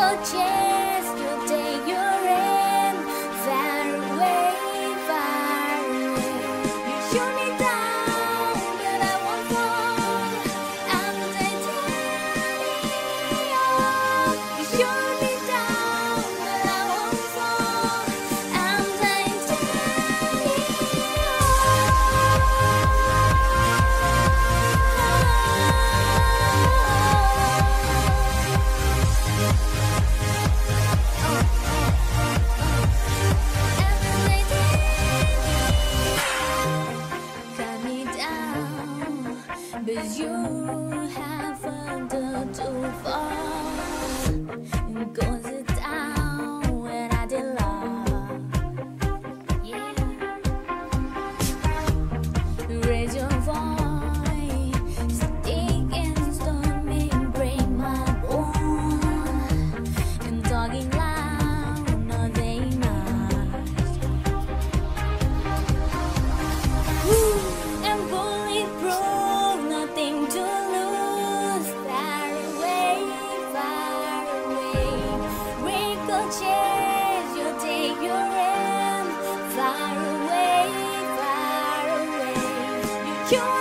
Chết You